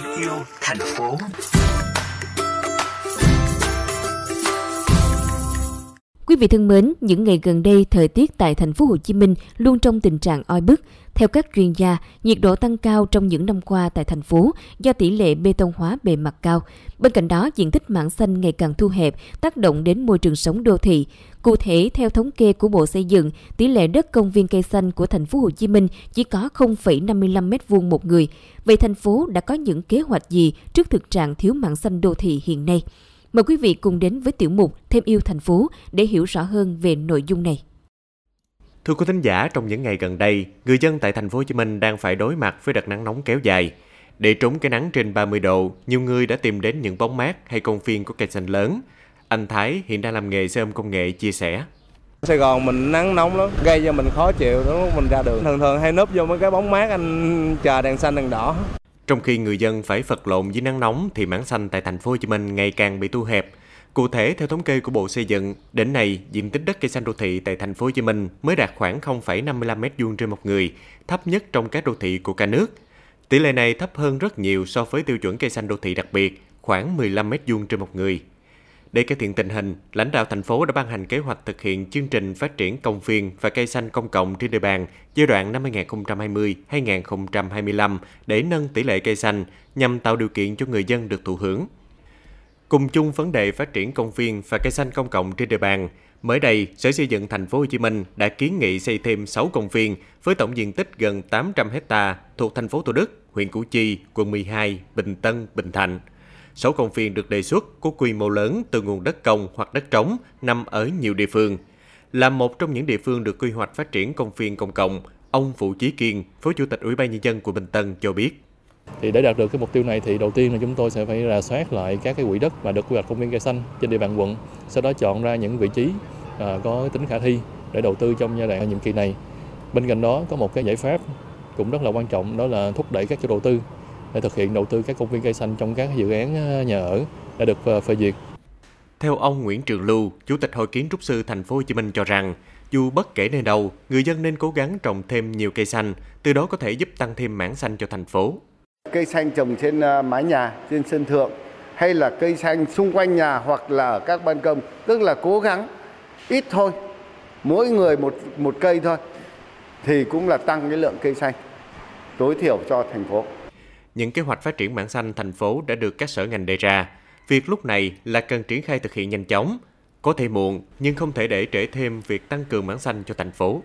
thêm yêu thành phố. Quý vị thân mến, những ngày gần đây thời tiết tại thành phố Hồ Chí Minh luôn trong tình trạng oi bức. Theo các chuyên gia, nhiệt độ tăng cao trong những năm qua tại thành phố do tỷ lệ bê tông hóa bề mặt cao. Bên cạnh đó, diện tích mảng xanh ngày càng thu hẹp, tác động đến môi trường sống đô thị. Cụ thể, theo thống kê của Bộ Xây dựng, tỷ lệ đất công viên cây xanh của thành phố Hồ Chí Minh chỉ có 0,55 m2 một người. Vậy thành phố đã có những kế hoạch gì trước thực trạng thiếu mảng xanh đô thị hiện nay? Mời quý vị cùng đến với tiểu mục Thêm yêu thành phố để hiểu rõ hơn về nội dung này. Thưa quý thính giả, trong những ngày gần đây, người dân tại thành phố Hồ Chí Minh đang phải đối mặt với đợt nắng nóng kéo dài. Để trốn cái nắng trên 30 độ, nhiều người đã tìm đến những bóng mát hay công viên có cây xanh lớn. Anh Thái hiện đang làm nghề xe ôm công nghệ chia sẻ. Sài Gòn mình nắng nóng lắm, gây cho mình khó chịu lúc mình ra đường. Thường thường hay núp vô mấy cái bóng mát anh chờ đèn xanh đèn đỏ. Trong khi người dân phải vật lộn với nắng nóng thì mảng xanh tại thành phố Hồ Chí Minh ngày càng bị thu hẹp. Cụ thể theo thống kê của Bộ Xây dựng, đến nay diện tích đất cây xanh đô thị tại thành phố Hồ Chí Minh mới đạt khoảng 0,55 m2 trên một người, thấp nhất trong các đô thị của cả nước. Tỷ lệ này thấp hơn rất nhiều so với tiêu chuẩn cây xanh đô thị đặc biệt, khoảng 15 m2 trên một người. Để cải thiện tình hình, lãnh đạo thành phố đã ban hành kế hoạch thực hiện chương trình phát triển công viên và cây xanh công cộng trên địa bàn giai đoạn năm 2020-2025 để nâng tỷ lệ cây xanh nhằm tạo điều kiện cho người dân được thụ hưởng. Cùng chung vấn đề phát triển công viên và cây xanh công cộng trên địa bàn, mới đây, Sở Xây dựng Thành phố Hồ Chí Minh đã kiến nghị xây thêm 6 công viên với tổng diện tích gần 800 hecta thuộc thành phố Thủ Đức, huyện Củ Chi, quận 12, Bình Tân, Bình Thạnh. 6 công viên được đề xuất có quy mô lớn từ nguồn đất công hoặc đất trống nằm ở nhiều địa phương. Là một trong những địa phương được quy hoạch phát triển công viên công cộng, ông Phụ Chí Kiên, Phó Chủ tịch Ủy ban Nhân dân của Bình Tân cho biết. Thì để đạt được cái mục tiêu này thì đầu tiên là chúng tôi sẽ phải rà soát lại các cái quỹ đất mà được quy hoạch công viên cây xanh trên địa bàn quận, sau đó chọn ra những vị trí à, có tính khả thi để đầu tư trong giai đoạn nhiệm kỳ này. Bên cạnh đó có một cái giải pháp cũng rất là quan trọng đó là thúc đẩy các chủ đầu tư để thực hiện đầu tư các công viên cây xanh trong các dự án à, nhà ở đã được à, phê duyệt. Theo ông Nguyễn Trường Lưu, Chủ tịch Hội Kiến trúc sư Thành phố Hồ Chí Minh cho rằng, dù bất kể nơi đâu, người dân nên cố gắng trồng thêm nhiều cây xanh, từ đó có thể giúp tăng thêm mảng xanh cho thành phố. Cây xanh trồng trên à, mái nhà, trên sân thượng hay là cây xanh xung quanh nhà hoặc là ở các ban công, tức là cố gắng ít thôi, mỗi người một một cây thôi thì cũng là tăng cái lượng cây xanh tối thiểu cho thành phố. Những kế hoạch phát triển mảng xanh thành phố đã được các sở ngành đề ra. Việc lúc này là cần triển khai thực hiện nhanh chóng, có thể muộn nhưng không thể để trễ thêm việc tăng cường mảng xanh cho thành phố.